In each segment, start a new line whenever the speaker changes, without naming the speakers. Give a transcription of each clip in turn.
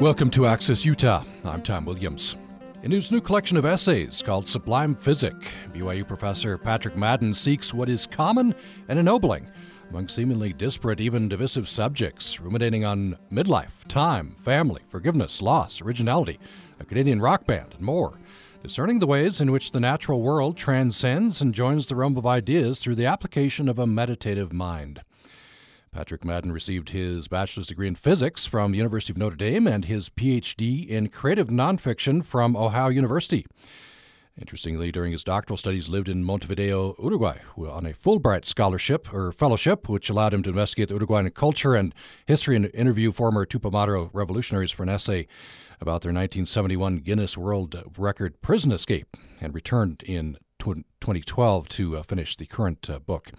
Welcome to Access Utah. I'm Tom Williams. In his new collection of essays called Sublime Physick, BYU professor Patrick Madden seeks what is common and ennobling among seemingly disparate, even divisive subjects, ruminating on midlife, time, family, forgiveness, loss, originality, a Canadian rock band, and more, discerning the ways in which the natural world transcends and joins the realm of ideas through the application of a meditative mind. Patrick Madden received his bachelor's degree in physics from the University of Notre Dame and his PhD in creative nonfiction from Ohio University. Interestingly, during his doctoral studies, lived in Montevideo, Uruguay, on a Fulbright scholarship or fellowship, which allowed him to investigate the Uruguayan culture and history and interview former Tupamaros revolutionaries for an essay about their 1971 Guinness World Record prison escape, and returned in 2012 to uh, finish the current uh, book.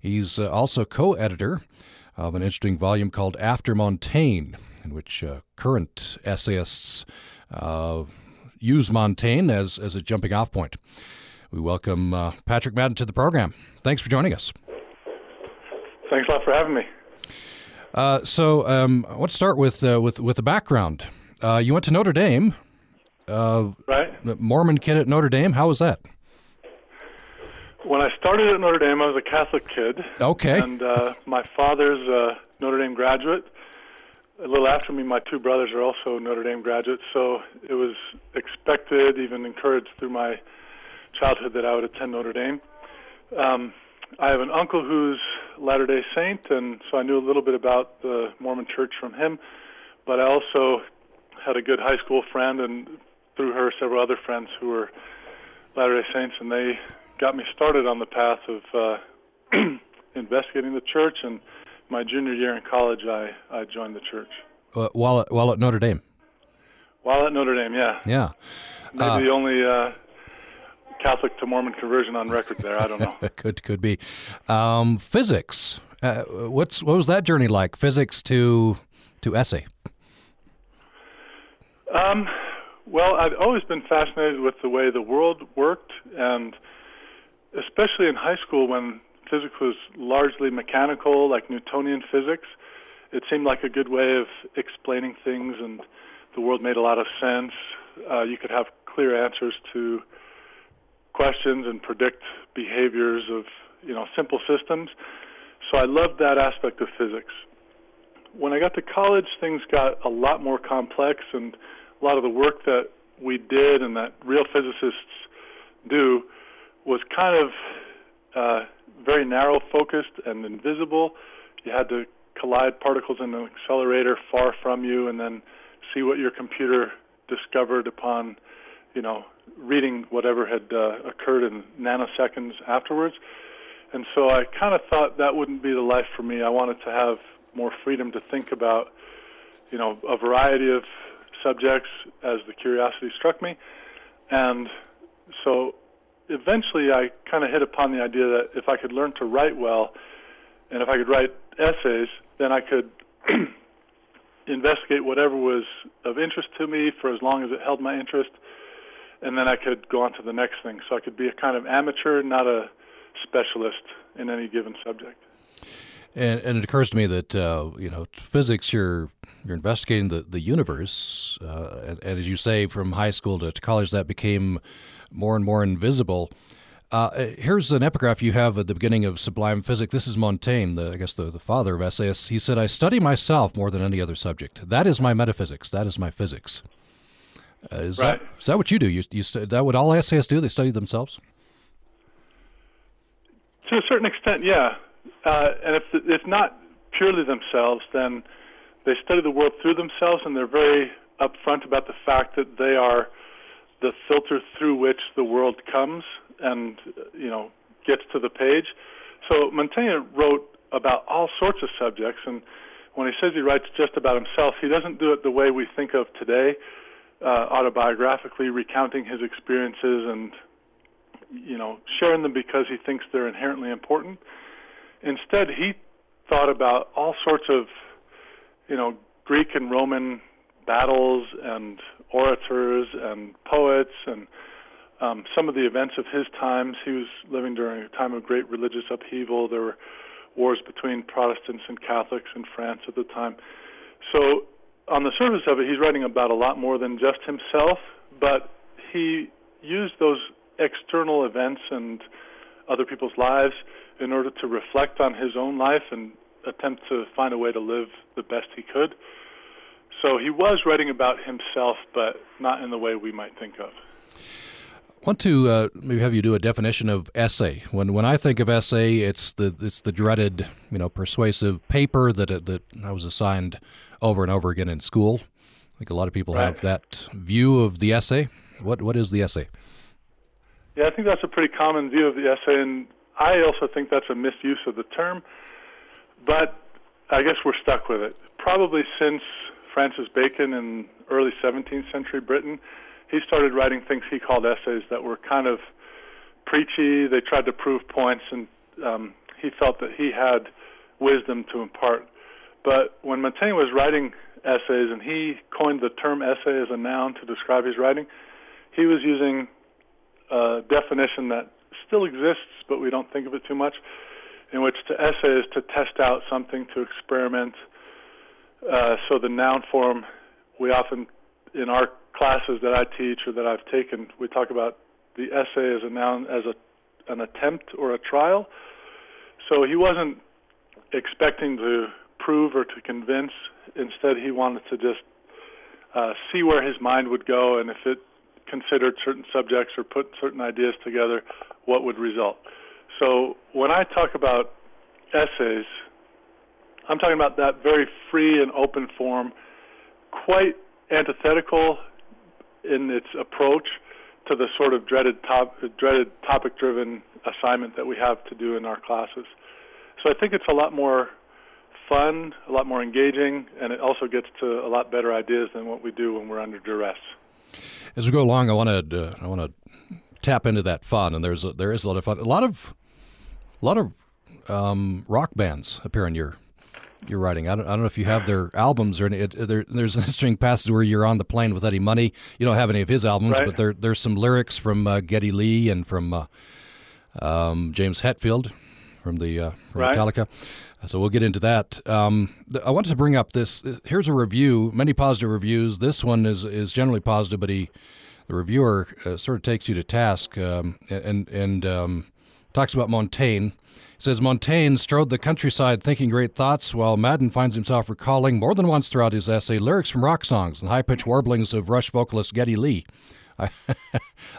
He's uh, also co-editor of an interesting volume called After Montaigne, in which uh, current essayists uh, use Montaigne as, as a jumping off point. We welcome uh, Patrick Madden to the program. Thanks for joining us.
Thanks a lot for having me.
Uh, so um, I want to start with uh, with with the background. Uh, you went to Notre Dame,
right?
Mormon kid at Notre Dame. How was that?
When I started at Notre Dame, I was a Catholic kid.
Okay.
And uh, my father's a Notre Dame graduate. A little after me, my two brothers are also Notre Dame graduates. So it was expected, even encouraged through my childhood, that I would attend Notre Dame. Um, I have an uncle who's Latter Day Saint, and so I knew a little bit about the Mormon Church from him. But I also had a good high school friend, and through her, several other friends who were Latter Day Saints, and they got me started on the path of uh, investigating the church. And my junior year in college, I, I joined the church.
Uh, while at, while at Notre Dame.
While at Notre Dame, yeah.
Yeah.
Maybe uh, the only uh, Catholic to Mormon conversion on record there. I don't know.
could could be. Um, physics. Uh, what's what was that journey like? Physics to to essay.
Um, well, I've always been fascinated with the way the world worked and especially in high school when physics was largely mechanical, like Newtonian physics, it seemed like a good way of explaining things, and the world made a lot of sense. Uh, you could have clear answers to questions and predict behaviors of you know simple systems. So I loved that aspect of physics. When I got to college, things got a lot more complex, and a lot of the work that we did and that real physicists do was kind of uh, very narrow focused and invisible. You had to collide particles in an accelerator far from you and then see what your computer discovered upon, you know, reading whatever had uh, occurred in nanoseconds afterwards. And so I kind of thought that wouldn't be the life for me. I wanted to have more freedom to think about, you know, a variety of subjects as the curiosity struck me. And so eventually I kind of hit upon the idea that if I could learn to write well, and if I could write essays, then I could investigate whatever was of interest to me for as long as it held my interest, and then I could go on to the next thing. So I could be a kind of amateur, not a specialist in any given subject.
And, and it occurs to me that uh, you know physics. You're you're investigating the the universe, uh, and, and, as you say, from high school to, to college, that became more and more invisible. Uh, here's an epigraph you have at the beginning of Sublime Physick. This is Montaigne, the, I guess the, the father of essayists. He said, I study myself more than any other subject. That is my metaphysics. That is my physics. Uh, is, right. that, is that what you do? You, you st- that what all essayists do? They study themselves?
To a certain extent, yeah. Uh, and if it's not purely themselves, then they study the world through themselves, and they're very upfront about the fact that they are the filter through which the world comes and you know gets to the page. So Montaigne wrote about all sorts of subjects, and when he says he writes just about himself, he doesn't do it the way we think of today, uh, autobiographically recounting his experiences and you know sharing them because he thinks they're inherently important. Instead, he thought about all sorts of you know Greek and Roman battles and orators and poets and um, some of the events of his times. He was living during a time of great religious upheaval. There were wars between Protestants and Catholics in France at the time. So on the surface of it, he's writing about a lot more than just himself, but he used those external events and other people's lives in order to reflect on his own life and attempt to find a way to live the best he could. So he was writing about himself, but not in the way we might think of.
I want to uh, maybe have you do a definition of essay. When when I think of essay, it's the it's the dreaded you know persuasive paper that uh, that I was assigned over and over again in school. I think a lot of people
right.
have that view of the essay. What what is the essay?
Yeah, I think that's a pretty common view of the essay, and I also think that's a misuse of the term. But I guess we're stuck with it. Probably since Francis Bacon in early 17th century Britain, he started writing things he called essays that were kind of preachy. They tried to prove points, and um, he felt that he had wisdom to impart. But when Montaigne was writing essays, and he coined the term essay as a noun to describe his writing, he was using a definition that still exists, but we don't think of it too much, in which to essay is to test out something, to experiment. Uh, so the noun form, we often, in our classes that I teach or that I've taken, we talk about the essay as a noun, as a an attempt or a trial. So he wasn't expecting to prove or to convince. Instead, he wanted to just uh, see where his mind would go, and if it considered certain subjects or put certain ideas together, what would result. So when I talk about essays, I'm talking about that very free and open form, quite antithetical in its approach to the sort of dreaded top, dreaded topic-driven assignment that we have to do in our classes. So I think it's a lot more fun, a lot more engaging, and it also gets to a lot better ideas than what we do when we're under duress.
As we go along, I want to uh, I want to tap into that fun, and there's a, there is a lot of fun. A lot of a lot of um, rock bands appear in your your writing. I don't, I don't know if you have their albums or any, it, there, there's an interesting passage where you're on the plane with Eddie Money. You don't have any of his albums,
right.
but there there's some lyrics from uh, Geddy Lee and from uh, um, James Hetfield from the uh, from
right.
Metallica. So we'll get into that. Um, I wanted to bring up this. Here's a review. Many positive reviews. This one is is generally positive, but he, the reviewer, uh, sort of takes you to task um, and and um, talks about Montaigne. Says Montaigne strode the countryside thinking great thoughts, while Madden finds himself recalling more than once throughout his essay lyrics from rock songs and high pitched warblings of Rush vocalist Geddy Lee. I,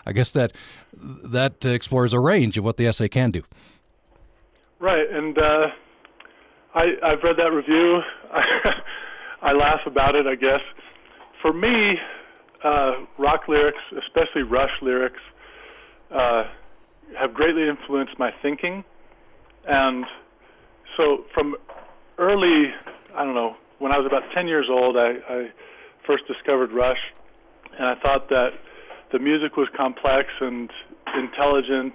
I guess that that explores a range of what the essay can do.
Right, and uh, I, I've read that review. I laugh about it, I guess. For me, uh, rock lyrics, especially Rush lyrics, uh, have greatly influenced my thinking. And so from early, I don't know, when I was about 10 years old, I, I first discovered Rush, and I thought that the music was complex and intelligent.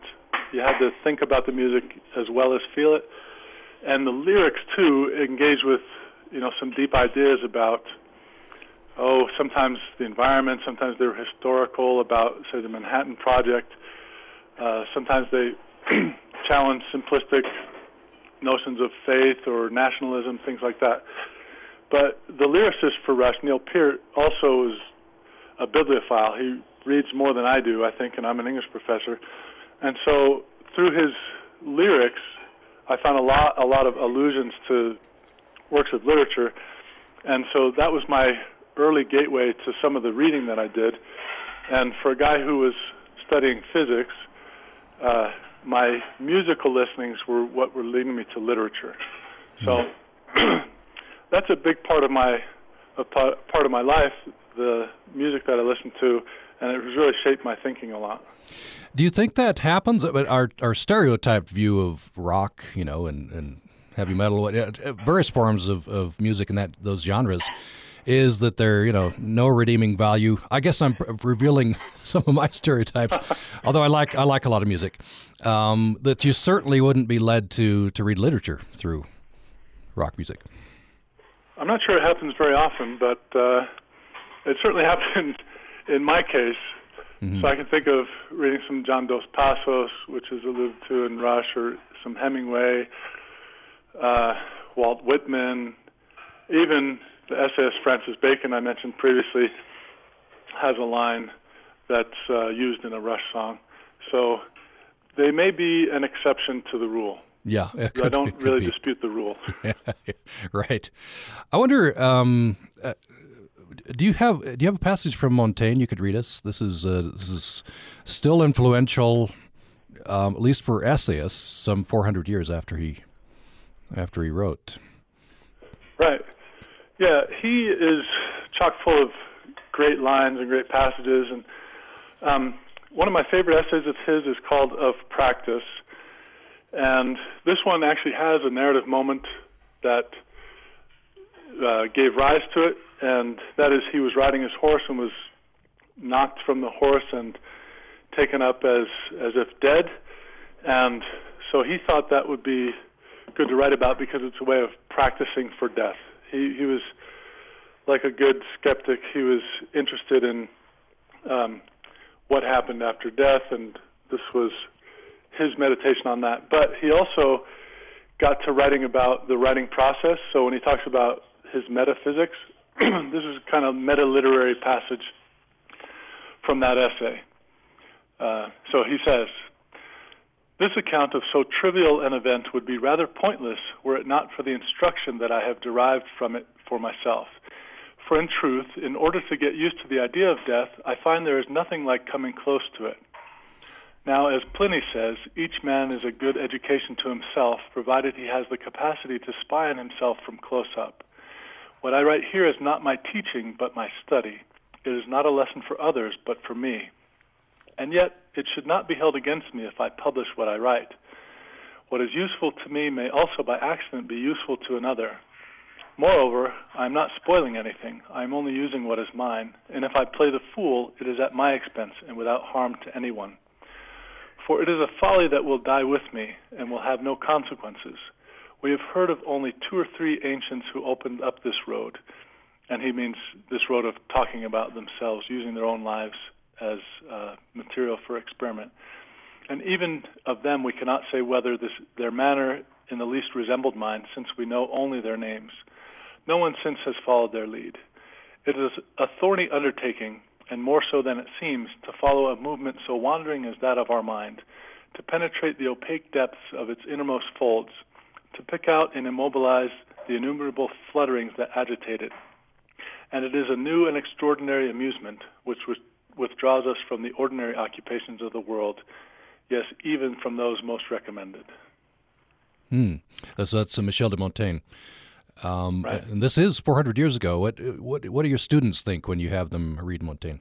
You had to think about the music as well as feel it. And the lyrics too engage with you know some deep ideas about oh sometimes the environment sometimes they're historical about say the manhattan project. Uh, sometimes they challenge simplistic notions of faith or nationalism things like that. But the lyricist for rush neil peart also is a bibliophile. He reads more than i do i think and i'm an english professor. And so through his lyrics I found a lot a lot of allusions to works of literature, and so that was my early gateway to some of the reading that I did. And for a guy who was studying physics, uh, my musical listenings were what were leading me to literature. So mm-hmm. that's a big part of my a part of my life, the music that I listened to, and it really shaped my thinking a lot.
Do you think that happens? Our our stereotyped view of rock, you know, and, and heavy metal, uh, uh, various forms of, of music in that those genres, is that they're you know no redeeming value. I guess I'm revealing some of my stereotypes, although I like I like a lot of music. Um, that you certainly wouldn't be led to to read literature through rock music.
I'm not sure it happens very often, but uh, it certainly happened in my case. Mm-hmm. So I can think of reading some John Dos Passos, which is alluded to in Rush, or some Hemingway, uh, Walt Whitman, even the essayist Francis Bacon I mentioned previously has a line that's uh, used in a Rush song. So they may be an exception to the rule.
Yeah,
I don't really be. dispute the rule.
right. I wonder. Um, uh, do you have do you have a passage from Montaigne you could read us? This is uh, this is still influential, um, at least for essayists, some 400 years after he after he wrote.
Right. Yeah, he is chock full of great lines and great passages, and um, one of my favorite essays of his is called "Of Practice," and this one actually has a narrative moment that uh, gave rise to it, and that is he was riding his horse and was knocked from the horse and taken up as as if dead, and so he thought that would be good to write about because it's a way of practicing for death. He he was like a good skeptic. He was interested in um, what happened after death, and this was his meditation on that. But he also got to writing about the writing process. So when he talks about his metaphysics, this is kind of meta literary passage from that essay. Uh, so he says, This account of so trivial an event would be rather pointless were it not for the instruction that I have derived from it for myself. For in truth, in order to get used to the idea of death, I find there is nothing like coming close to it. Now, as Pliny says, each man is a good education to himself, provided he has the capacity to spy on himself from close up. What I write here is not my teaching, but my study. It is not a lesson for others, but for me. And yet, it should not be held against me if I publish what I write. What is useful to me may also by accident be useful to another. Moreover, I am not spoiling anything. I am only using what is mine, and if I play the fool, it is at my expense and without harm to anyone. For it is a folly that will die with me and will have no consequences. We have heard of only two or three ancients who opened up this road, and he means this road of talking about themselves, using their own lives as uh, material for experiment. And even of them, we cannot say whether this, their manner in the least resembled mine, since we know only their names. No one since has followed their lead. It is a thorny undertaking, and more so than it seems, to follow a movement so wandering as that of our mind, to penetrate the opaque depths of its innermost folds, to pick out and immobilize the innumerable flutterings that agitate it. And it is a new and extraordinary amusement which withdraws us from the ordinary occupations of the world, yes, even from those most recommended.
Hmm. So that's uh, Michel de Montaigne. Um,
right.
And this is 400 years ago. What, what, what do your students think when you have them read Montaigne?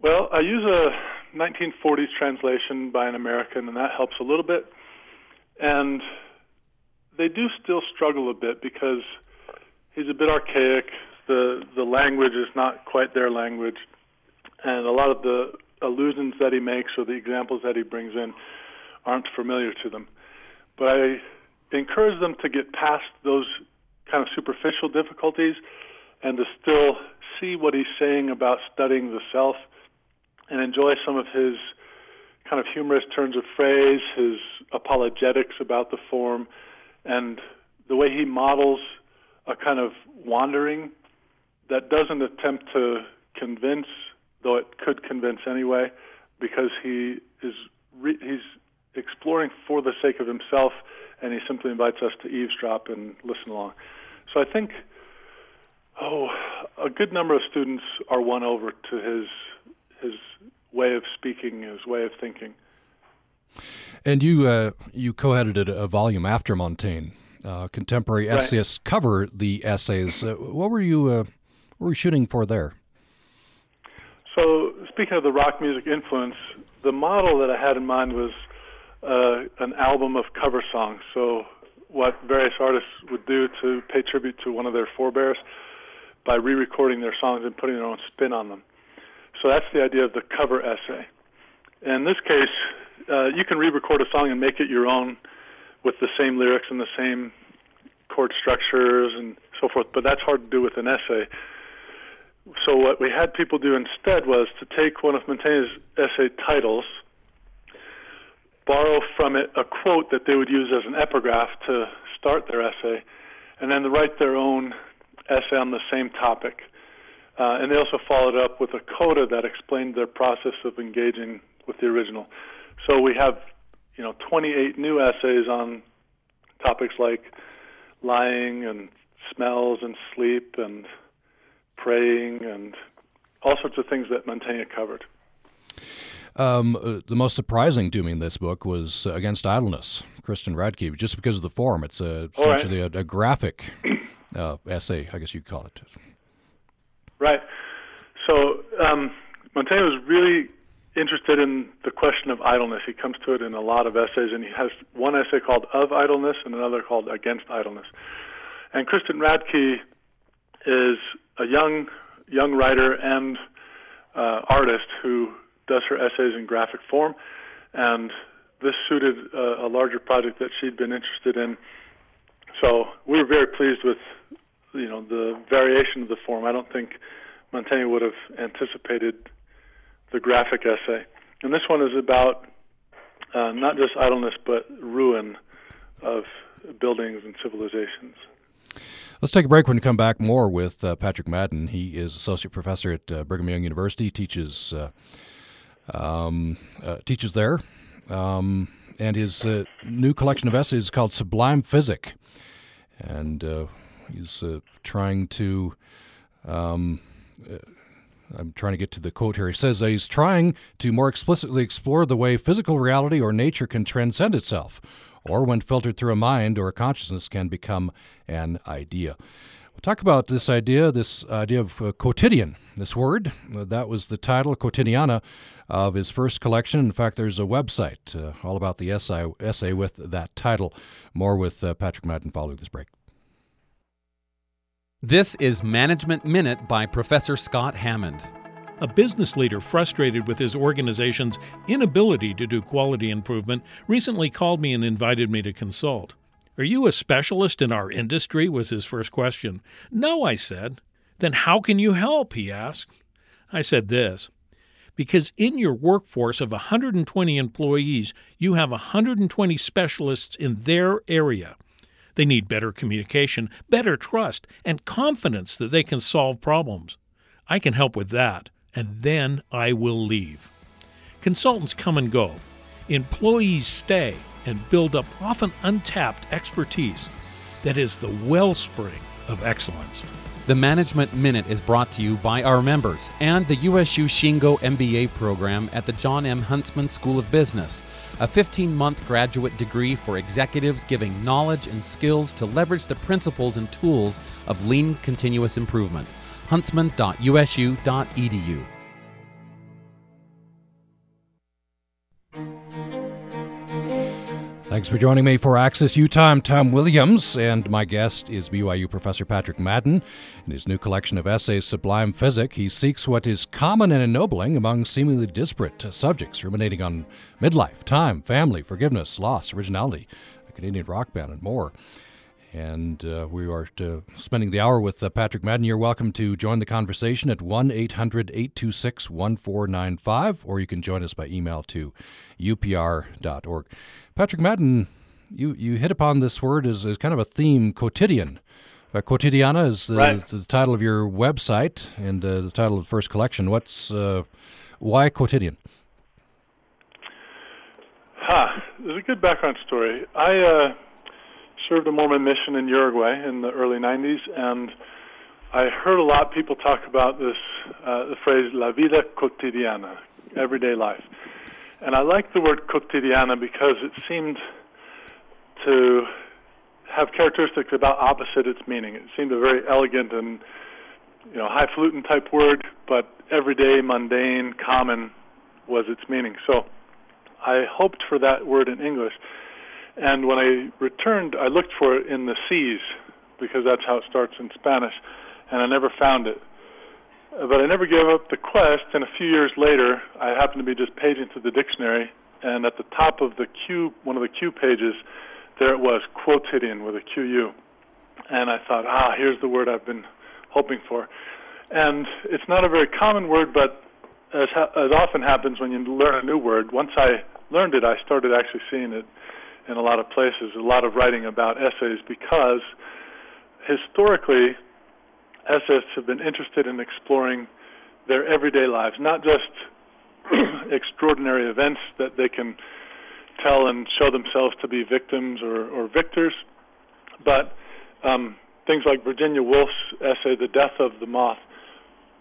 Well, I use a 1940s translation by an American, and that helps a little bit. And they do still struggle a bit because he's a bit archaic. The the language is not quite their language, and a lot of the allusions that he makes or the examples that he brings in aren't familiar to them. But I encourage them to get past those kind of superficial difficulties and to still see what he's saying about studying the self and enjoy some of his kind of humorous turns of phrase, his apologetics about the form, and the way he models a kind of wandering that doesn't attempt to convince, though it could convince anyway, because he is re- he's exploring for the sake of himself and he simply invites us to eavesdrop and listen along. So I think, oh, a good number of students are won over to his his way of speaking, his way of thinking.
And you uh, you co-edited a volume after Montaigne. Uh, contemporary
right.
cover the essays. Uh, what were you uh, what were you shooting for there?
So speaking of the rock music influence, the model that I had in mind was uh, an album of cover songs. So, what various artists would do to pay tribute to one of their forebears by re recording their songs and putting their own spin on them. So, that's the idea of the cover essay. In this case, uh, you can re record a song and make it your own with the same lyrics and the same chord structures and so forth, but that's hard to do with an essay. So, what we had people do instead was to take one of Montaigne's essay titles borrow from it a quote that they would use as an epigraph to start their essay, and then write their own essay on the same topic. Uh, and they also followed up with a coda that explained their process of engaging with the original. So we have, you know, 28 new essays on topics like lying and smells and sleep and praying and all sorts of things that Montaigne covered.
Um, uh, the most surprising to me in this book was uh, Against Idleness, Kristen Radtke, just because of the form. It's a, essentially right. a, a, graphic uh, essay, I guess you'd call it.
Right. So um, Montaigne was really interested in the question of idleness. He comes to it in a lot of essays, and he has one essay called Of Idleness and another called Against Idleness. And Kristen Radtke is a young young writer and uh, artist who does her essays in graphic form, and this suited a, a larger project that she'd been interested in. So we were very pleased with you know the variation of the form. I don't think Montaigne would have anticipated the graphic essay, and this one is about uh, not just idleness but ruin of buildings and civilizations.
Let's take a break when we come back more with uh, Patrick Madden. He is associate professor at uh, Brigham Young University, teaches uh, um, uh, teaches there, um, and his uh, new collection of essays is called Sublime Physick, and he's trying to. Um, I'm trying to get to the quote here. He says he's trying to more explicitly explore the way physical reality or nature can transcend itself or when filtered through a mind or a consciousness can become an idea. We'll talk about this idea, this idea of uh, quotidian, this word. Uh, that was the title, Quotidiana, of his first collection. In fact, there's a website uh, all about the essay, essay with that title. More with uh, Patrick Madden following this break.
This is Management Minute by Professor Scott Hammond.
A business leader frustrated with his organization's inability to do quality improvement recently called me and invited me to consult. Are you a specialist in our industry? was his first question. No, I said. Then how can you help? he asked. I said this because in your workforce of 120 employees, you have 120 specialists in their area. They need better communication, better trust, and confidence that they can solve problems. I can help with that and then I will leave. Consultants come and go. Employees stay and build up often untapped expertise that is the wellspring of excellence.
The Management Minute is brought to you by our members and the USU Shingo MBA program at the Jon M. Huntsman School of Business, a 15 month graduate degree for executives giving knowledge and skills to leverage the principles and tools of lean continuous improvement huntsman.usu.edu.
Thanks for joining me for Access Utah. Tom Williams, and my guest is BYU Professor Patrick Madden. In his new collection of essays, Sublime Physick, he seeks what is common and ennobling among seemingly disparate subjects, ruminating on midlife, time, family, forgiveness, loss, originality, a Canadian rock band, and more. And uh, we are uh, spending the hour with uh, Patrick Madden. You're welcome to join the conversation at 1 800 826 1495, or you can join us by email to upr.org. Patrick Madden, you, you hit upon this word as, as kind of a theme, quotidian. Uh, Quotidiana is uh, right. the title of your website and uh, the title of the first collection. What's uh, why quotidian?
Huh. There's a good background story. I uh, served a Mormon mission in Uruguay in the early 90s, and I heard a lot of people talk about this uh, the phrase "la vida cotidiana," everyday life, and I like the word cotidiana because it seemed to have characteristics about opposite its meaning. It seemed a very elegant and you know highfalutin type word, but everyday, mundane, common was its meaning. So I hoped for that word in English. And when I returned, I looked for it in the C's because that's how it starts in Spanish, and I never found it. But I never gave up the quest, and a few years later, I happened to be just paging through the dictionary, and at the top of the Q, one of the Q pages, there it was, quotidian with a QU. And I thought, ah, here's the word I've been hoping for. And it's not a very common word, but as, ha- as often happens when you learn a new word, once I learned it, I started actually seeing it in a lot of places, a lot of writing about essays because historically, essayists have been interested in exploring their everyday lives, not just extraordinary events that they can tell and show themselves to be victims or, or victors, but um, things like Virginia Woolf's essay, The Death of the Moth,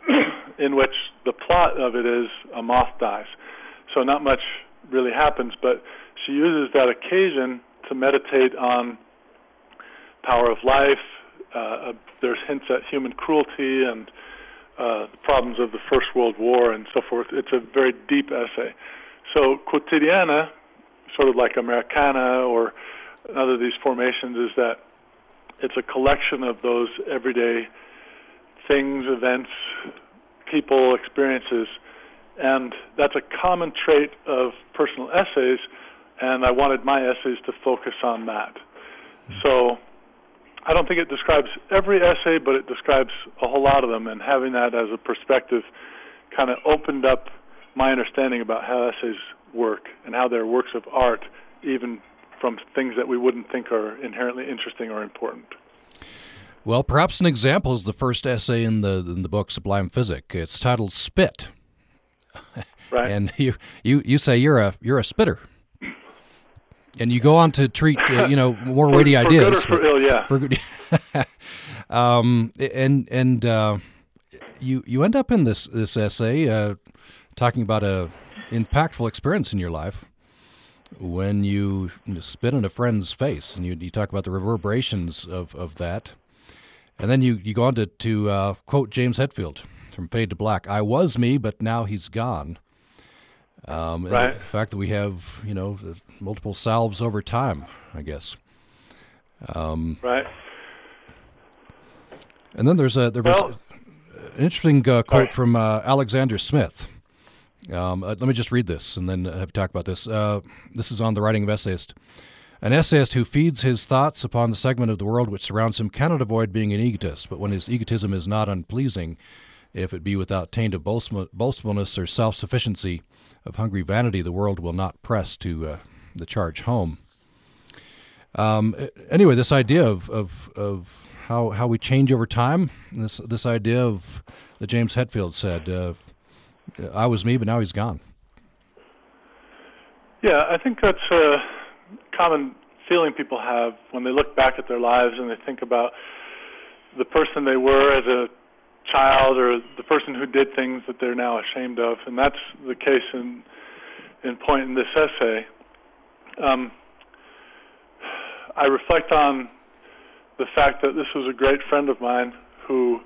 in which the plot of it is a moth dies. So not much really happens, but she uses that occasion to meditate on power of life. Uh, there's hints at human cruelty and uh, problems of the First World War and so forth. It's a very deep essay. So Quotidiana, sort of like Americana or another of these formations, is that it's a collection of those everyday things, events, people, experiences, and that's a common trait of personal essays. And I wanted my essays to focus on that. So I don't think it describes every essay, but it describes a whole lot of them. And having that as a perspective kind of opened up my understanding about how essays work and how they're works of art, even from things that we wouldn't think are inherently interesting or important.
Well, perhaps an example is the first essay in the in the book Sublime Physick. It's titled "Spit,"
right.
and you you you say you're a you're a spitter, and you go on to treat uh, you know more
for,
weighty
for
ideas.
Good or for ill, yeah.
For good, um, and and uh, you you end up in this this essay uh, talking about a impactful experience in your life when you spit in a friend's face, and you you talk about the reverberations of of that. And then you, you go on to, to uh, quote James Hetfield from Fade to Black I was me, but now he's gone. Um,
right.
The fact that we have, you know, multiple salves over time, I guess. Um,
right.
And then there's a there was
well,
an interesting uh, quote
sorry.
from uh, Alexander Smith. Um, uh, let me just read this and then have talk about this. Uh, this is on the writing of essayist. An essayist who feeds his thoughts upon the segment of the world which surrounds him cannot avoid being an egotist, but when his egotism is not unpleasing, if it be without taint of boastfulness or self sufficiency, of hungry vanity, the world will not press to uh, the charge home. Um, anyway, this idea of, of, of how, how we change over time, this, this idea of that James Hetfield said, uh, I was me, but now he's gone.
Yeah, I think that's a common feeling people have when they look back at their lives and they think about the person they were as a child or the person who did things that they're now ashamed of, and that's the case in in point in this essay. Um, I reflect on the fact that this was a great friend of mine who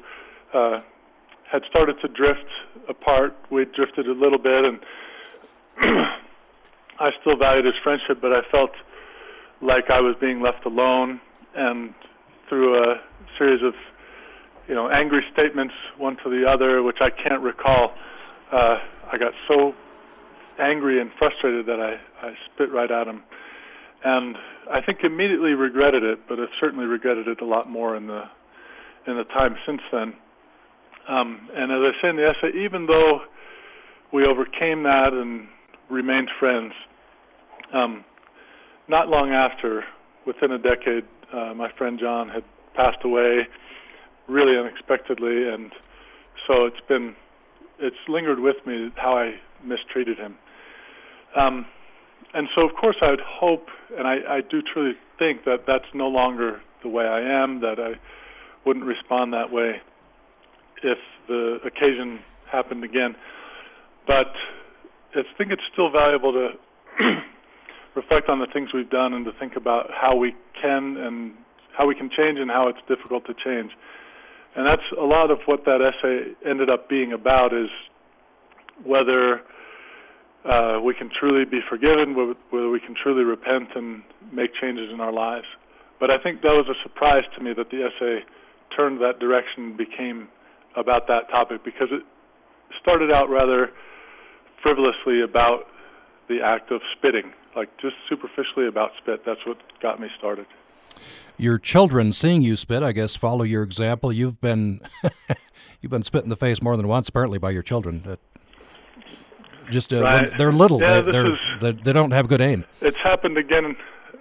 uh, had started to drift apart. We drifted a little bit, and I still valued his friendship, but I felt like I was being left alone, and through a series of you know angry statements, one to the other, which I can't recall, uh, I got so angry and frustrated that I, I spit right at him, and I think immediately regretted it, but I've certainly regretted it a lot more in the in the time since then. Um, and as I say in the essay, even though we overcame that and remained friends, um, not long after, within a decade, uh, my friend John had passed away really unexpectedly, and so it's been it's lingered with me how I mistreated him. Um, and so, of course, I would hope, and I, I do truly think that that's no longer the way I am. That I wouldn't respond that way if the occasion happened again. But I think it's still valuable to reflect on the things we've done and to think about how we can and how we can change and how it's difficult to change. And that's a lot of what that essay ended up being about is whether uh, we can truly be forgiven, whether we can truly repent and make changes in our lives. But I think that was a surprise to me that the essay turned that direction and became about that topic because it started out rather frivolously about the act of spitting, like just superficially about spit. That's what got me started.
Your children, seeing you spit, I guess, follow your example. You've been you've been spit in the face more than once, apparently, by your children. Uh, just uh,
right.
they're little.
Yeah,
they, they're,
is,
they, they don't have good aim.
It's happened again,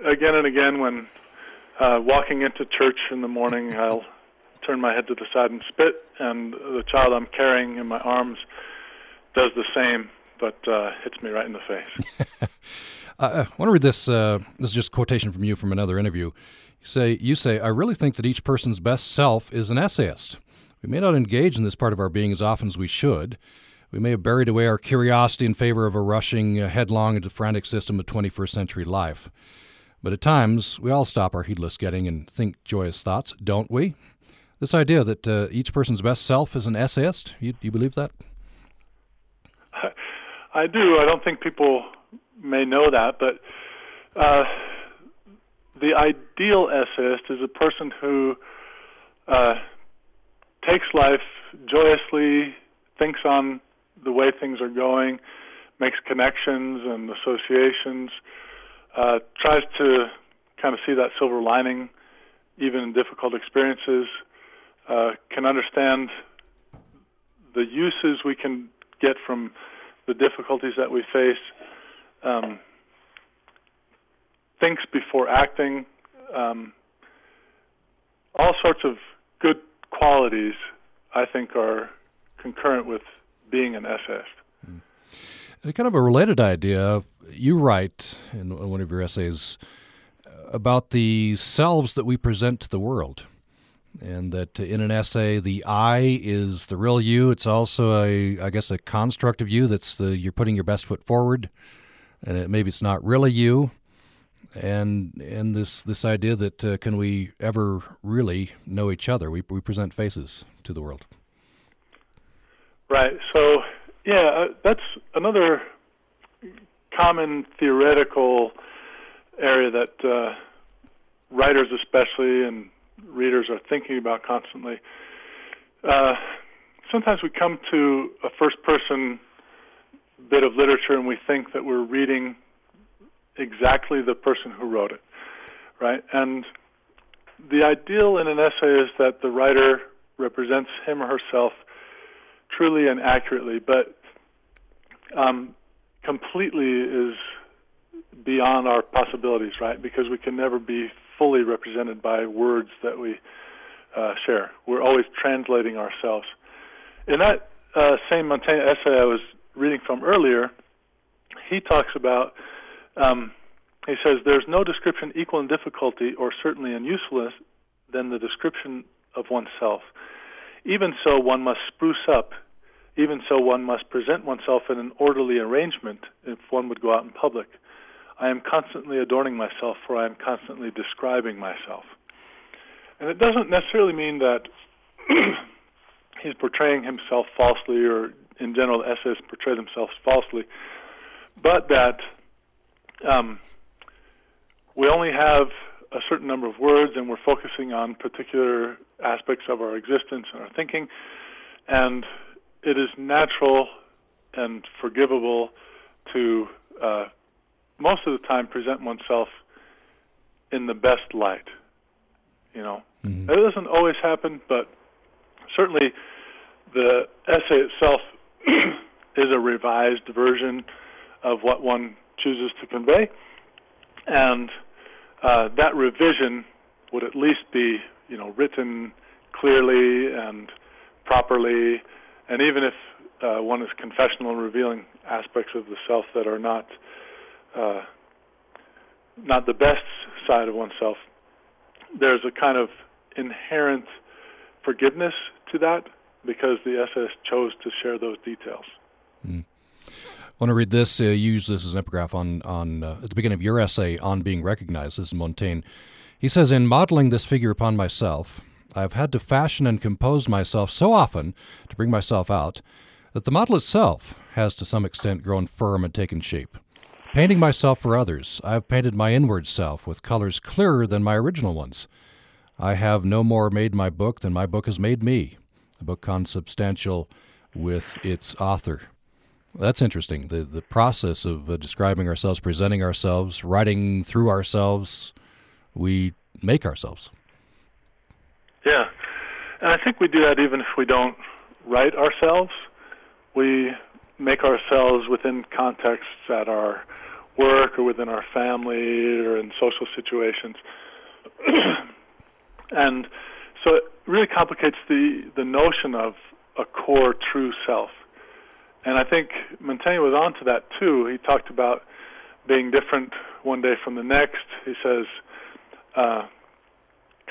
again and again when uh, walking into church in the morning, I'll turn my head to the side and spit, and the child I'm carrying in my arms does the same, but uh, hits me right in the face.
I want to read this. Uh, this is just a quotation from you from another interview. Say, "You say I really think that each person's best self is an essayist. We may not engage in this part of our being as often as we should." We may have buried away our curiosity in favor of a rushing uh, headlong into the frantic system of 21st century life. But at times, we all stop our heedless getting and think joyous thoughts, don't we? This idea that uh, each person's best self is an essayist, you, you believe that?
I do. I don't think people may know that, but uh, the ideal essayist is a person who uh, takes life joyously, thinks on the way things are going, makes connections and associations, uh, tries to kind of see that silver lining even in difficult experiences, uh, can understand the uses we can get from the difficulties that we face, um, thinks before acting, um, all sorts of good qualities, I think, are concurrent with being an essayist.
And kind of a related idea, you write in one of your essays about the selves that we present to the world. And that in an essay, the I is the real you. It's also a, I guess, a construct of you that's the you're putting your best foot forward, and it, maybe it's not really you. And and this this idea that uh, can we ever really know each other? We we present faces to the world.
Right. So, yeah, uh, that's another common theoretical area that uh, writers, especially, and readers are thinking about constantly. Uh, sometimes we come to a first person bit of literature and we think that we're reading exactly the person who wrote it, right? And the ideal in an essay is that the writer represents him or herself truly and accurately, but um, completely is beyond our possibilities, right? Because we can never be fully represented by words that we uh, share. We're always translating ourselves. In that uh, same Montaigne essay I was reading from earlier, he talks about, um, he says, there's no description equal in difficulty or certainly in usefulness than the description of oneself. Even so, one must spruce up even so, one must present oneself in an orderly arrangement if one would go out in public. I am constantly adorning myself, for I am constantly describing myself. And it doesn't necessarily mean that he's portraying himself falsely, or in general, essayists portray themselves falsely, but that um, we only have a certain number of words and we're focusing on particular aspects of our existence and our thinking. And it is natural and forgivable to uh, most of the time present oneself in the best light. You know, mm-hmm. it doesn't always happen, but certainly the essay itself is a revised version of what one chooses to convey, and uh, that revision would at least be, you know, written clearly and properly and even if uh, one is confessional and revealing aspects of the self that are not uh, not the best side of oneself, there's a kind of inherent forgiveness to that because the SS chose to share those details.
Mm. I want to read this. Uh, use this as an epigraph on on uh, at the beginning of your essay on being recognized. This is Montaigne. He says, "In modeling this figure upon myself, I have had to fashion and compose myself so often to bring myself out that the model itself has to some extent grown firm and taken shape. Painting myself for others, I have painted my inward self with colors clearer than my original ones. I have no more made my book than my book has made me, a book consubstantial with its author. That's interesting. The the process of uh, describing ourselves, presenting ourselves, writing through ourselves, we make ourselves.
Yeah, and I think we do that even if we don't write ourselves. We make ourselves within contexts at our work or within our family or in social situations. and so it really complicates the the notion of a core true self. And I think Montaigne was onto that too. He talked about being different one day from the next. He says uh,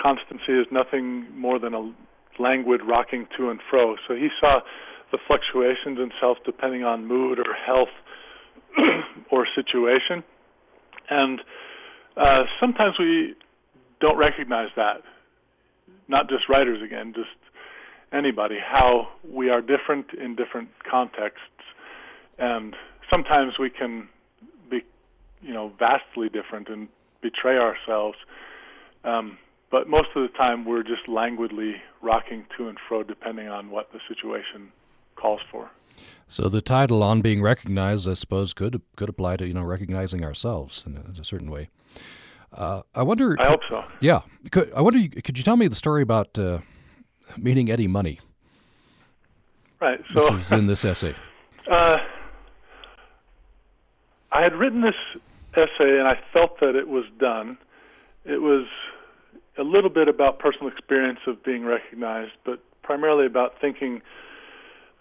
constancy is nothing more than a languid rocking to and fro. So he saw the fluctuations in self depending on mood or health or situation. And uh, sometimes we don't recognize that. Not just writers, again, just anybody, how we are different in different contexts. And sometimes we can be, you know, vastly different and betray ourselves. Um, but most of the time, we're just languidly rocking to and fro depending on what the situation calls for.
So the title on being recognized, I suppose, could could apply to you know recognizing ourselves in a, in a certain way. Uh, I wonder.
I hope so.
Yeah. Could, I wonder. Could you tell me the story about uh, meeting Eddie Money?
Right. So
this is in this essay.
Uh, I had written this essay, and I felt that it was done. It was a little bit about personal experience of being recognized, but primarily about thinking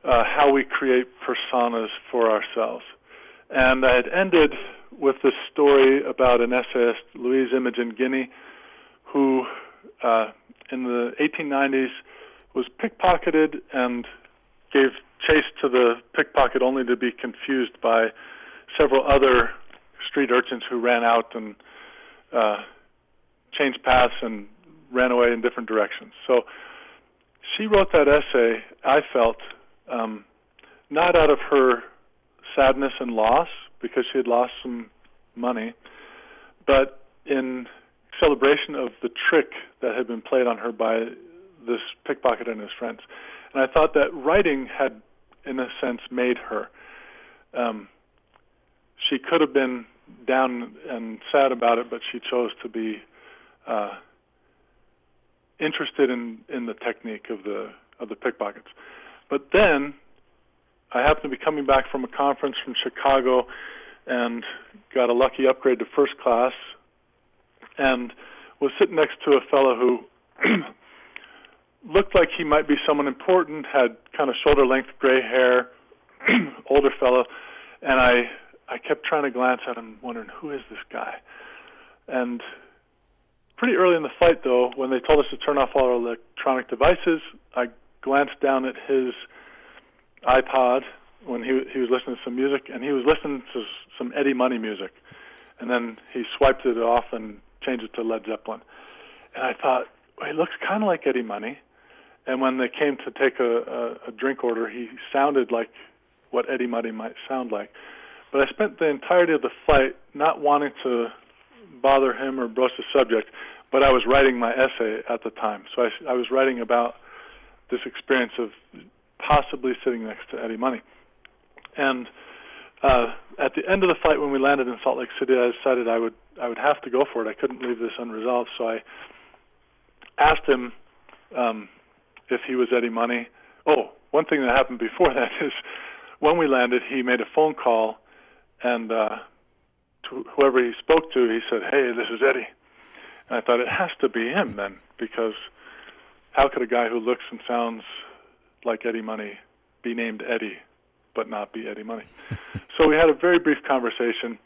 uh, how we create personas for ourselves. And I had ended with this story about an essayist, Louise Imogen Guiney, who uh, in the 1890s was pickpocketed and gave chase to the pickpocket only to be confused by several other street urchins who ran out and uh, changed paths and ran away in different directions. So she wrote that essay, I felt, um, not out of her sadness and loss, because she had lost some money, but in celebration of the trick that had been played on her by this pickpocket and his friends. And I thought that writing had, in a sense, made her. Um, she could have been down and sad about it, but she chose to be uh, interested in in the technique of the of the pickpockets. But then I happened to be coming back from a conference from Chicago and got a lucky upgrade to first class and was sitting next to a fellow who looked like he might be someone important, had kind of shoulder length gray hair, older fellow, and I I kept trying to glance at him wondering who is this guy? And pretty early in the fight, though, when they told us to turn off all our electronic devices, I glanced down at his iPod when he he was listening to some music, and he was listening to some Eddie Money music, and then he swiped it off and changed it to Led Zeppelin, and I thought, well, he looks kind of like Eddie Money, and when they came to take a, a, a drink order, he sounded like what Eddie Money might sound like. But I spent the entirety of the flight not wanting to bother him or broach the subject, but I was writing my essay at the time. So I, I was writing about this experience of possibly sitting next to Eddie Money. And uh, at the end of the flight, when we landed in Salt Lake City, I decided I would I would have to go for it. I couldn't leave this unresolved. So I asked him um, if he was Eddie Money. Oh, one thing that happened before that is when we landed, he made a phone call, and uh, to whoever he spoke to, he said, "Hey, this is Eddie." And I thought it has to be him then, because how could a guy who looks and sounds like Eddie Money be named Eddie, but not be Eddie Money? so we had a very brief conversation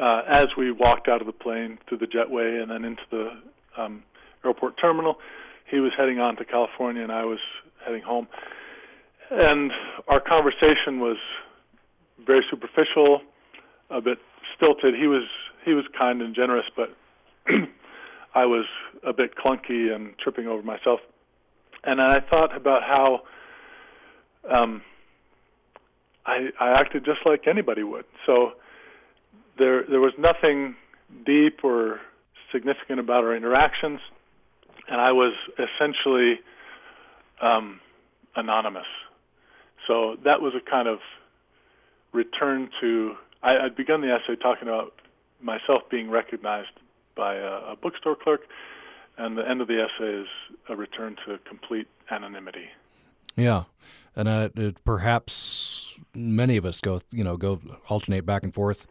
uh, as we walked out of the plane through the jetway and then into the um, airport terminal. He was heading on to California, and I was heading home. And our conversation was very superficial, a bit stilted. He was he was kind and generous, but I was a bit clunky and tripping over myself. And I thought about how um, I, I acted just like anybody would. So there there was nothing deep or significant about our interactions, and I was essentially um, anonymous. So that was a kind of return to. I, I'd begun the essay talking about myself being recognized by a, a bookstore clerk, and the end of the essay is a return to complete anonymity.
Yeah, and uh, perhaps many of us go, you know, go alternate back and forth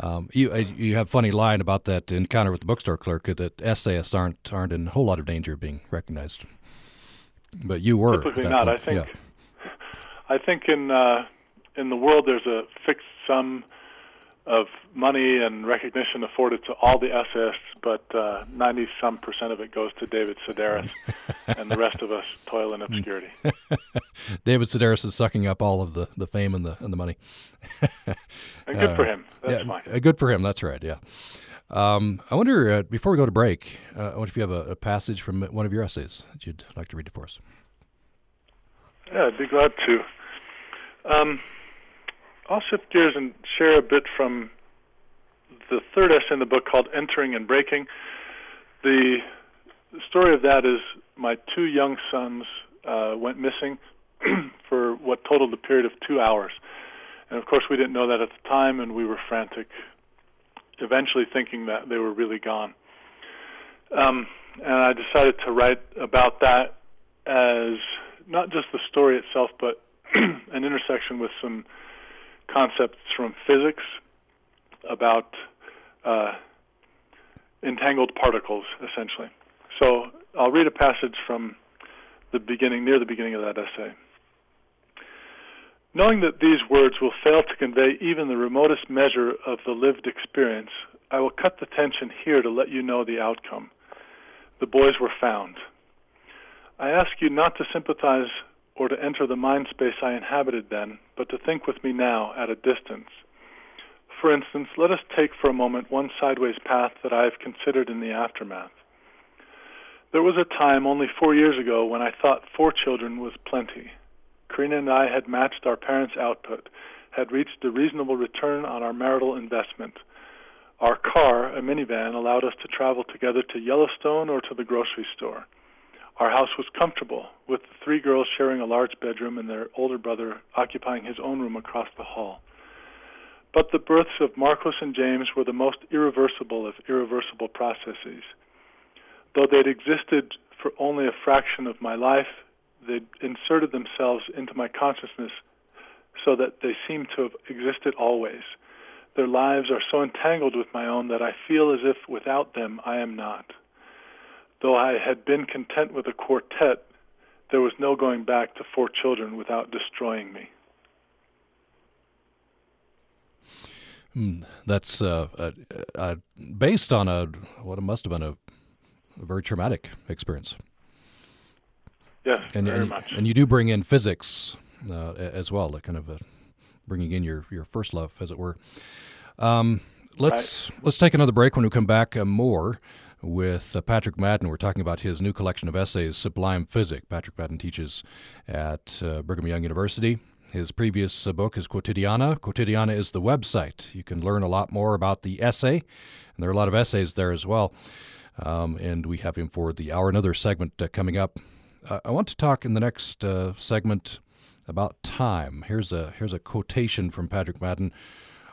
Um, you uh, you have a funny line about that encounter with the bookstore clerk that essayists aren't aren't in a whole lot of danger of being recognized, but you were.
Typically not.
Point.
I think.
Yeah.
I think in uh, in the world there's a fixed sum of money and recognition afforded to all the essayists, but uh, 90 some percent of it goes to David Sedaris, and the rest of us toil in obscurity.
David Sedaris is sucking up all of the, the fame and the and the money.
and good uh, for him. That's
yeah,
fine.
Uh, good for him. That's right. Yeah. Um, I wonder, uh, before we go to break, uh, I wonder if you have a, a, passage from one of your essays that you'd like to read it for us.
Yeah, I'd be glad to. Um, I'll shift gears and share a bit from the third essay in the book called Entering and Breaking. The story of that is my two young sons uh, went missing for what totaled a period of two hours. And of course, we didn't know that at the time, and we were frantic, eventually thinking that they were really gone. Um, and I decided to write about that as not just the story itself, but an intersection with some concepts from physics about uh, entangled particles, essentially. So I'll read a passage from the beginning, near the beginning of that essay. Knowing that these words will fail to convey even the remotest measure of the lived experience, I will cut the tension here to let you know the outcome. The boys were found. I ask you not to sympathize or to enter the mind space I inhabited then, but to think with me now at a distance. For instance, let us take for a moment one sideways path that I have considered in the aftermath. There was a time only four years ago when I thought four children was plenty. Karina and I had matched our parents' output, had reached a reasonable return on our marital investment. Our car, a minivan, allowed us to travel together to Yellowstone or to the grocery store. Our house was comfortable, with the three girls sharing a large bedroom and their older brother occupying his own room across the hall. But the births of Marcos and James were the most irreversible of irreversible processes. Though they'd existed for only a fraction of my life, they'd inserted themselves into my consciousness so that they seem to have existed always. Their lives are so entangled with my own that I feel as if without them I am not. Though I had been content with a quartet, there was no going back to four children without destroying me.
Hmm, that's uh, uh, uh, based on a what it must have been a, a very traumatic experience.
Yes,
and,
very
and,
much.
And you do bring in physics uh, as well, like kind of uh, bringing in your, your first love, as it were. Um, let's right. let's take another break. When we come back, uh, more with uh, Patrick Madden. We're talking about his new collection of essays, Sublime Physick. Patrick Madden teaches at uh, Brigham Young University. His previous uh, book is Quotidiana. Quotidiana is the website. You can learn a lot more about the essay, and there are a lot of essays there as well. Um, and we have him for the hour. Another segment uh, coming up. Uh, I want to talk in the next uh, segment about time. Here's a here's a quotation from Patrick Madden.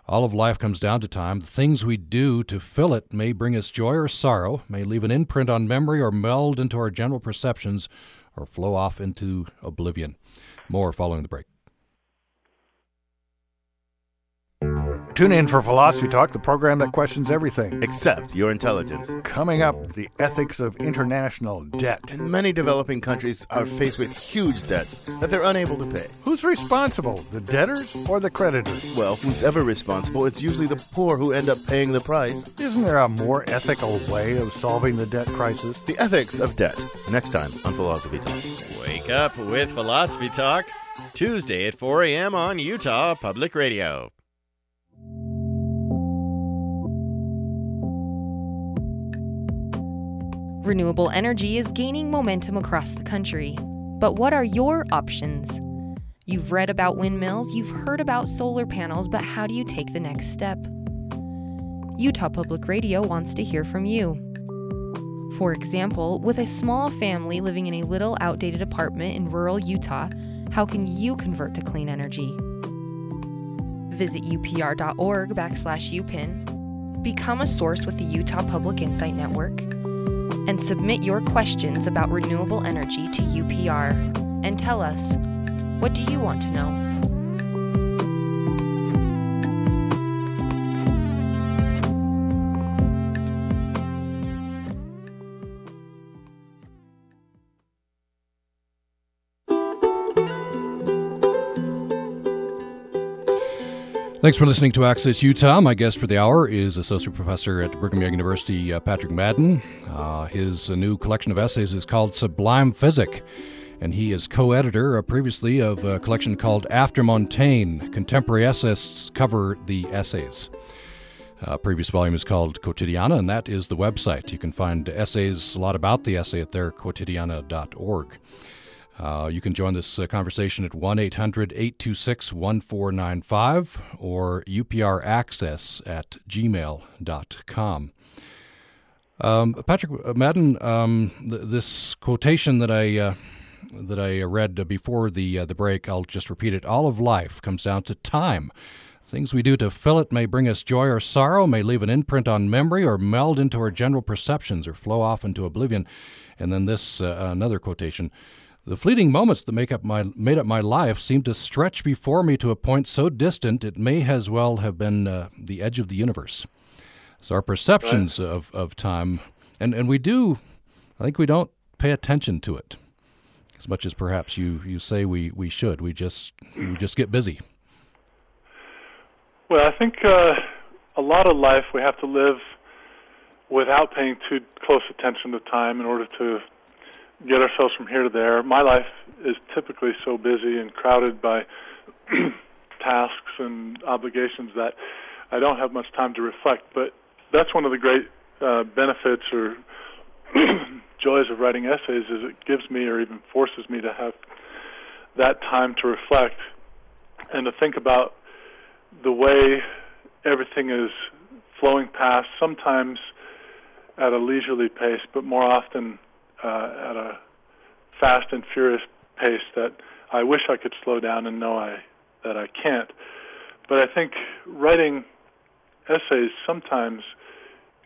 All of life comes down to time. The things we do to fill it may bring us joy or sorrow, may leave an imprint on memory or meld into our general perceptions, or flow off into oblivion. More following the break.
Tune in for Philosophy Talk, the program that questions everything
except your intelligence.
Coming up, the ethics of international debt.
And many developing countries are faced with huge debts that they're unable to pay.
Who's responsible, the debtors or the creditors?
Well, who's ever responsible, it's usually the poor who end up paying the price.
Isn't there a more ethical way of solving the debt crisis?
The ethics of debt. Next time on Philosophy Talk.
Wake up with Philosophy Talk. Tuesday at 4 a.m. on Utah Public Radio.
Renewable energy is gaining momentum across the country. But what are your options? You've read about windmills, you've heard about solar panels, but how do you take the next step? Utah Public Radio wants to hear from you. For example, with a small family living in a little outdated apartment in rural Utah, how can you convert to clean energy? Visit upr.org backslash upin, become a source with the Utah Public Insight Network, and submit your questions about renewable energy to UPR and tell us what do you want to know?
Thanks for listening to Access Utah. My guest for the hour is Associate Professor at Brigham Young University, uh, Patrick Madden. Uh, his uh, new collection of essays is called Sublime Physick, and he is co editor uh, previously of a collection called After Montaigne Contemporary Essayists Cover the Essays. Uh, previous volume is called Quotidiana, and that is the website. You can find essays, a lot about the essay at there, quotidiana.org. Uh, you can join this uh, conversation at 1 800 826 1495 or upraccess at gmail.com. Um, Patrick Madden, um, th- this quotation that I uh, that I read before the uh, the break, I'll just repeat it. All of life comes down to time. Things we do to fill it may bring us joy or sorrow, may leave an imprint on memory, or meld into our general perceptions, or flow off into oblivion. And then this uh, another quotation. The fleeting moments that make up my made up my life seem to stretch before me to a point so distant it may as well have been uh, the edge of the universe. So our perceptions right. of, of time, and, and we do, I think we don't pay attention to it as much as perhaps you, you say we, we should. We just we just get busy.
Well, I think uh, a lot of life we have to live without paying too close attention to time in order to get ourselves from here to there. My life is typically so busy and crowded by tasks and obligations that I don't have much time to reflect. But that's one of the great uh, benefits or joys of writing essays is it gives me or even forces me to have that time to reflect and to think about the way everything is flowing past, sometimes at a leisurely pace, but more often Uh, at a fast and furious pace that I wish I could slow down and know I that I can't. But I think writing essays sometimes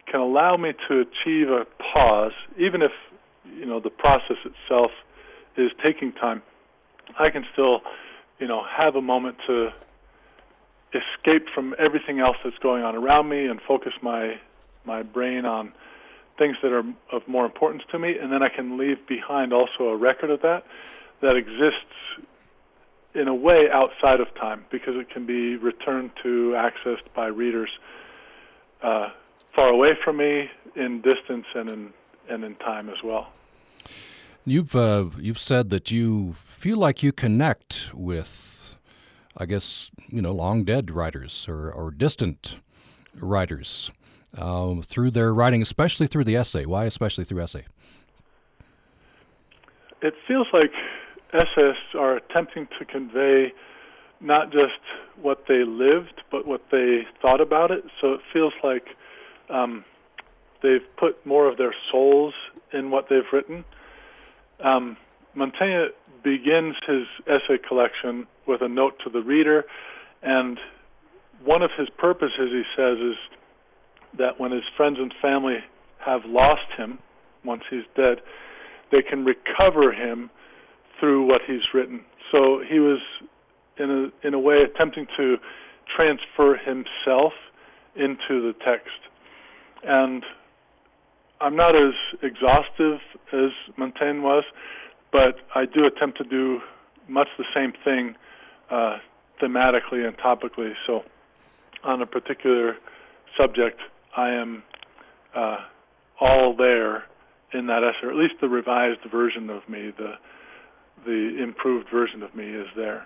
can allow me to achieve a pause, even if you know the process itself is taking time. I can still, you know, have a moment to escape from everything else that's going on around me and focus my my brain on things that are of more importance to me, and then I can leave behind also a record of that that exists in a way outside of time because it can be returned to, accessed by readers uh, far away from me, in distance and in and in time as well.
You've uh, you've said that you feel like you connect with, I guess you know, long dead writers or, or distant writers um, through their writing, especially through the essay. Why, especially through essay?
It feels like essayists are attempting to convey not just what they lived, but what they thought about it. So it feels like um, they've put more of their souls in what they've written. Um, Montaigne begins his essay collection with a note to the reader, and one of his purposes, he says, is that when his friends and family have lost him once he's dead, they can recover him through what he's written. So he was, in a in a way, attempting to transfer himself into the text. And I'm not as exhaustive as Montaigne was, but I do attempt to do much the same thing uh, thematically and topically. So, on a particular subject, I am uh, all there in that essay, or at least the revised version of me, the the improved version of me is there.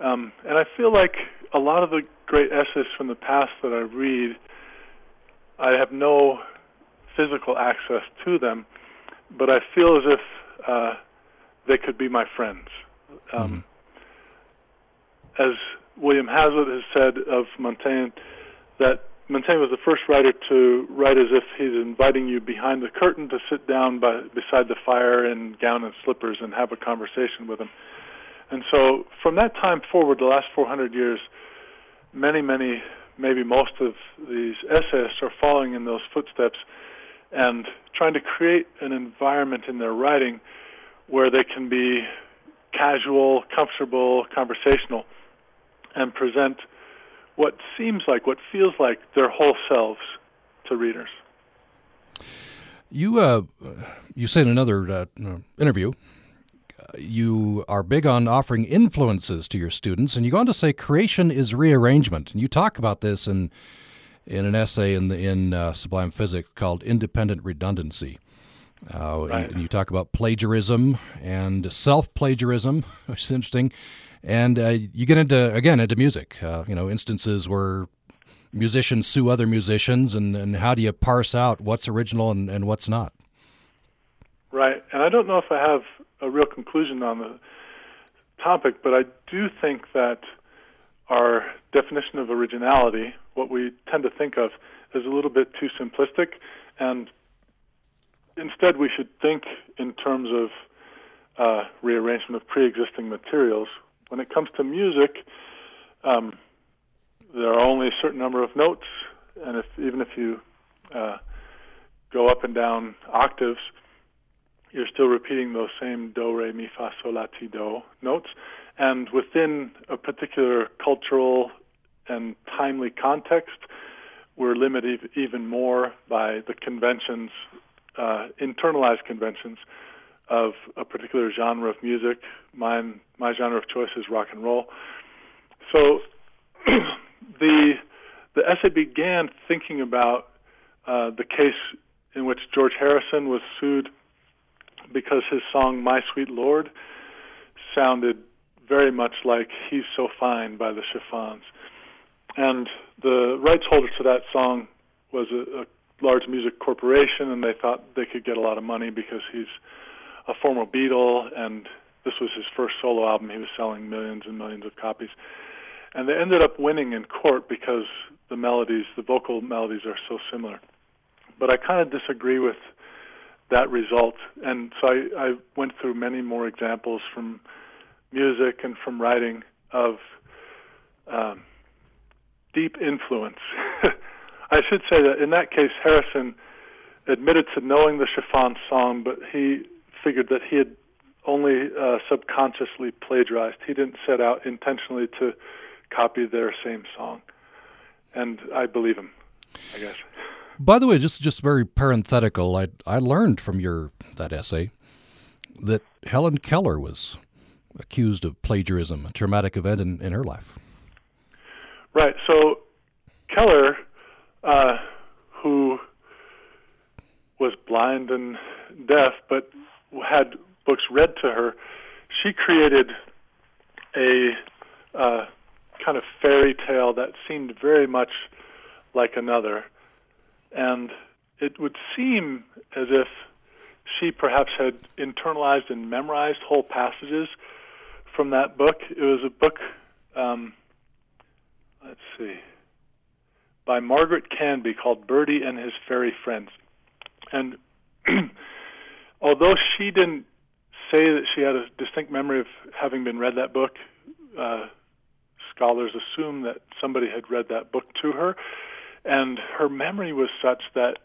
Um, and I feel like a lot of the great essays from the past that I read, I have no physical access to them, but I feel as if uh, they could be my friends. Um, mm-hmm. As William Hazlitt has said of Montaigne, that Montaigne was the first writer to write as if he's inviting you behind the curtain to sit down by, beside the fire in gown and slippers and have a conversation with him. And so, from that time forward, the last 400 years, many, many, maybe most of these essayists are following in those footsteps and trying to create an environment in their writing where they can be casual, comfortable, conversational, and present what seems like, what feels like their whole selves to readers.
You uh, you said in another uh, interview you are big on offering influences to your students, and you go on to say creation is rearrangement. And you talk about this in in an essay in the, in uh, Sublime Physics called "Independent Redundancy." Uh,
right.
And you talk about plagiarism and self plagiarism, which is interesting. And uh, you get into again into music. Uh, you know, instances where musicians sue other musicians, and, and how do you parse out what's original and, and what's not?
Right. And I don't know if I have a real conclusion on the topic, but I do think that our definition of originality, what we tend to think of, is a little bit too simplistic, and instead we should think in terms of uh, rearrangement of pre-existing materials. When it comes to music, um, there are only a certain number of notes, and if even if you uh, go up and down octaves, you're still repeating those same do, re, mi, fa, sol, la, ti, do notes. And within a particular cultural and timely context, we're limited even more by the conventions, uh, internalized conventions of a particular genre of music. Mine, my genre of choice is rock and roll. So the the essay began thinking about uh, the case in which George Harrison was sued because his song "My Sweet Lord" sounded very much like "He's So Fine" by the Chiffons, and the rights holder to that song was a, a large music corporation, and they thought they could get a lot of money because he's a former Beatle, and this was his first solo album. He was selling millions and millions of copies, and they ended up winning in court because the melodies, the vocal melodies, are so similar. But I kind of disagree with that result. And so I, I went through many more examples from music and from writing of um, deep influence. I should say that in that case, Harrison admitted to knowing the Chiffon song, but he figured that he had only uh, subconsciously plagiarized. He didn't set out intentionally to copy their same song. And I believe him, I guess.
By the way, just just very parenthetical, I I learned from your that essay that Helen Keller was accused of plagiarism, a traumatic event in, in her life.
Right. So Keller, uh, who was blind and deaf, but had books read to her, she created a uh, kind of fairy tale that seemed very much like another and it would seem as if she perhaps had internalized and memorized whole passages from that book. It was a book, um, let's see, by Margaret Canby called Birdie and His Fairy Friends. And although she didn't say that she had a distinct memory of having been read that book, uh, scholars assume that somebody had read that book to her. And her memory was such that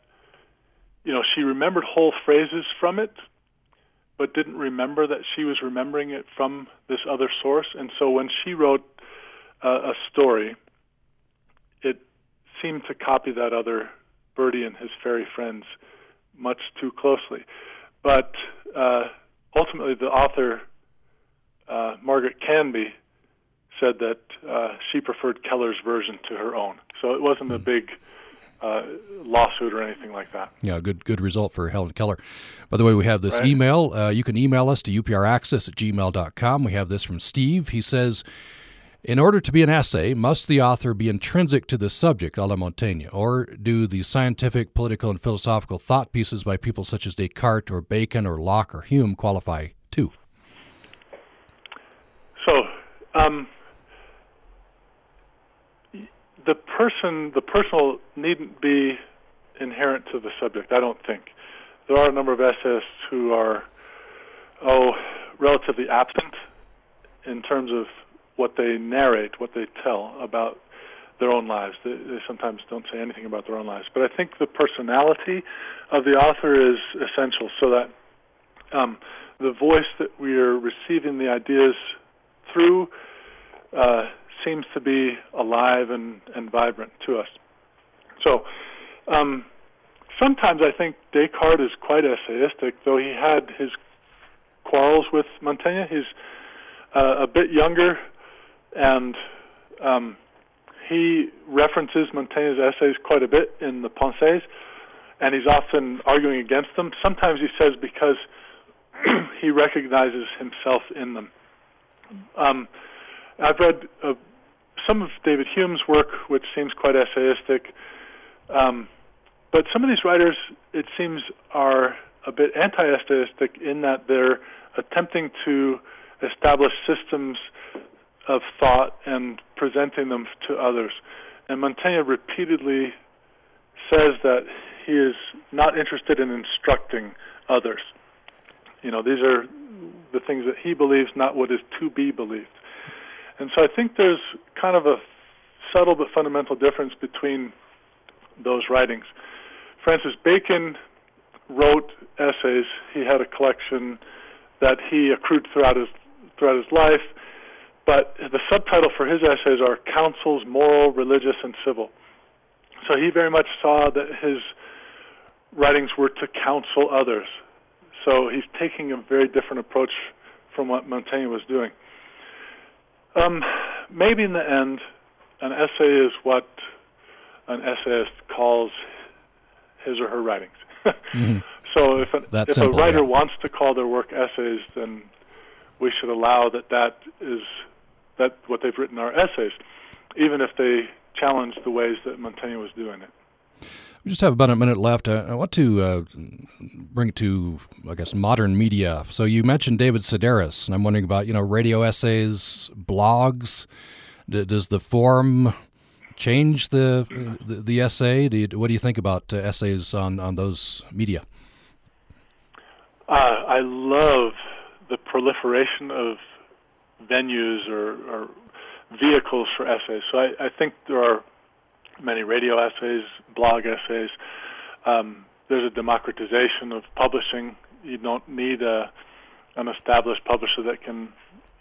you know she remembered whole phrases from it but didn't remember that she was remembering it from this other source. And so when she wrote uh, a story it seemed to copy that other birdie and his fairy friends much too closely but uh, ultimately the author uh, margaret canby said that uh, she preferred keller's version to her own so it wasn't a hmm. big uh, lawsuit or anything like that.
Yeah, good good result for Helen Keller. By the way, we have this
right.
email. Uh, you can email us to upraccess at gmail.com. We have this from Steve. He says, in order to be an essay, must the author be intrinsic to the subject, a la Montaigne, or do the scientific, political, and philosophical thought pieces by people such as Descartes or Bacon or Locke or Hume qualify too?
So, um, the person, the personal needn't be inherent to the subject. I don't think there are a number of essayists who are, oh, relatively absent in terms of what they narrate, what they tell about their own lives. They, they sometimes don't say anything about their own lives. But I think the personality of the author is essential, so that um, the voice that we are receiving the ideas through. Uh, seems to be alive and, and vibrant to us. So um, sometimes I think Descartes is quite essayistic, though he had his quarrels with Montaigne. He's uh, a bit younger, and um, he references Montaigne's essays quite a bit in the Pensées, and he's often arguing against them. Sometimes he says because he recognizes himself in them. Um, I've read uh, some of David Hume's work, which seems quite essayistic, um, but some of these writers, it seems, are a bit anti-essayistic in that they're attempting to establish systems of thought and presenting them to others. And Montaigne repeatedly says that he is not interested in instructing others. You know, these are the things that he believes, not what is to be believed. And so I think there's kind of a subtle but fundamental difference between those writings. Francis Bacon wrote essays. He had a collection that he accrued throughout his throughout his life, but the subtitle for his essays are Counsels Moral, Religious, and Civil. So he very much saw that his writings were to counsel others. So he's taking a very different approach from what Montaigne was doing. Um, maybe in the end, an essay is what an essayist calls his or her writings. mm-hmm. So if, an, if
simple,
a writer
yeah.
wants to call their work essays, then we should allow that that is that what they've written are essays, even if they challenge the ways that Montaigne was doing it.
We just have about a minute left. Uh, I want to uh, bring it to, I guess, modern media. So you mentioned David Sedaris, and I'm wondering about, you know, radio essays, blogs. D- does the form change the the, the essay? Do you, what do you think about uh, essays on, on those media?
Uh, I love the proliferation of venues or, or vehicles for essays. So I, I think there are many radio essays, blog essays. Um, there's a democratization of publishing. You don't need a, an established publisher that can,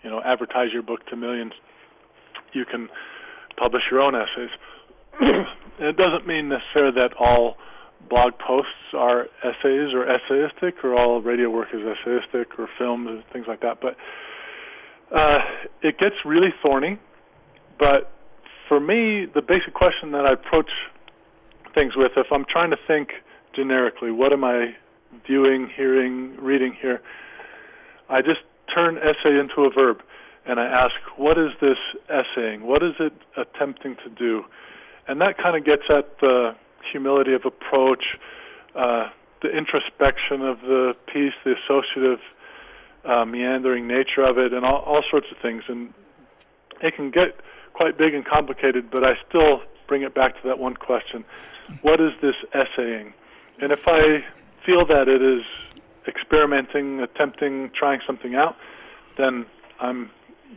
you know, advertise your book to millions. You can publish your own essays. it doesn't mean necessarily that all blog posts are essays or essayistic, or all radio work is essayistic, or films and things like that. But uh, it gets really thorny. But for me, the basic question that I approach things with, if I'm trying to think generically, what am I viewing, hearing, reading here? I just turn essay into a verb and I ask, what is this essaying? What is it attempting to do? And that kind of gets at the humility of approach, uh, the introspection of the piece, the associative, uh, meandering nature of it, and all, all sorts of things. And it can get quite big and complicated, but I still bring it back to that one question what is this essaying? And if I feel that it is experimenting, attempting, trying something out, then I'm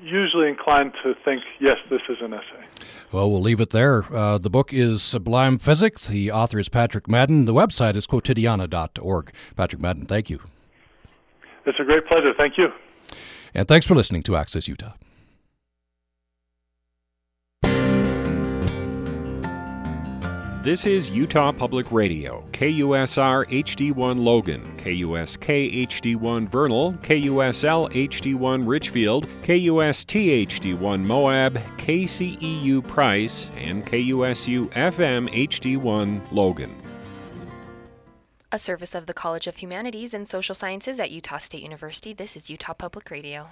usually inclined to think, yes, this is an essay.
Well, we'll leave it there. Uh, the book is Sublime Physics. The author is Patrick Madden. The website is quotidiana.org. Patrick Madden, thank you.
It's a great pleasure. Thank you.
And thanks for listening to Access Utah.
This is Utah Public Radio, KUSR HD1 Logan, KUSK HD1 Vernal, KUSL HD1 Richfield, KUST HD1 Moab, KCEU Price, and KUSU FM HD1 Logan.
A service of the College of Humanities and Social Sciences at Utah State University. This is Utah Public Radio.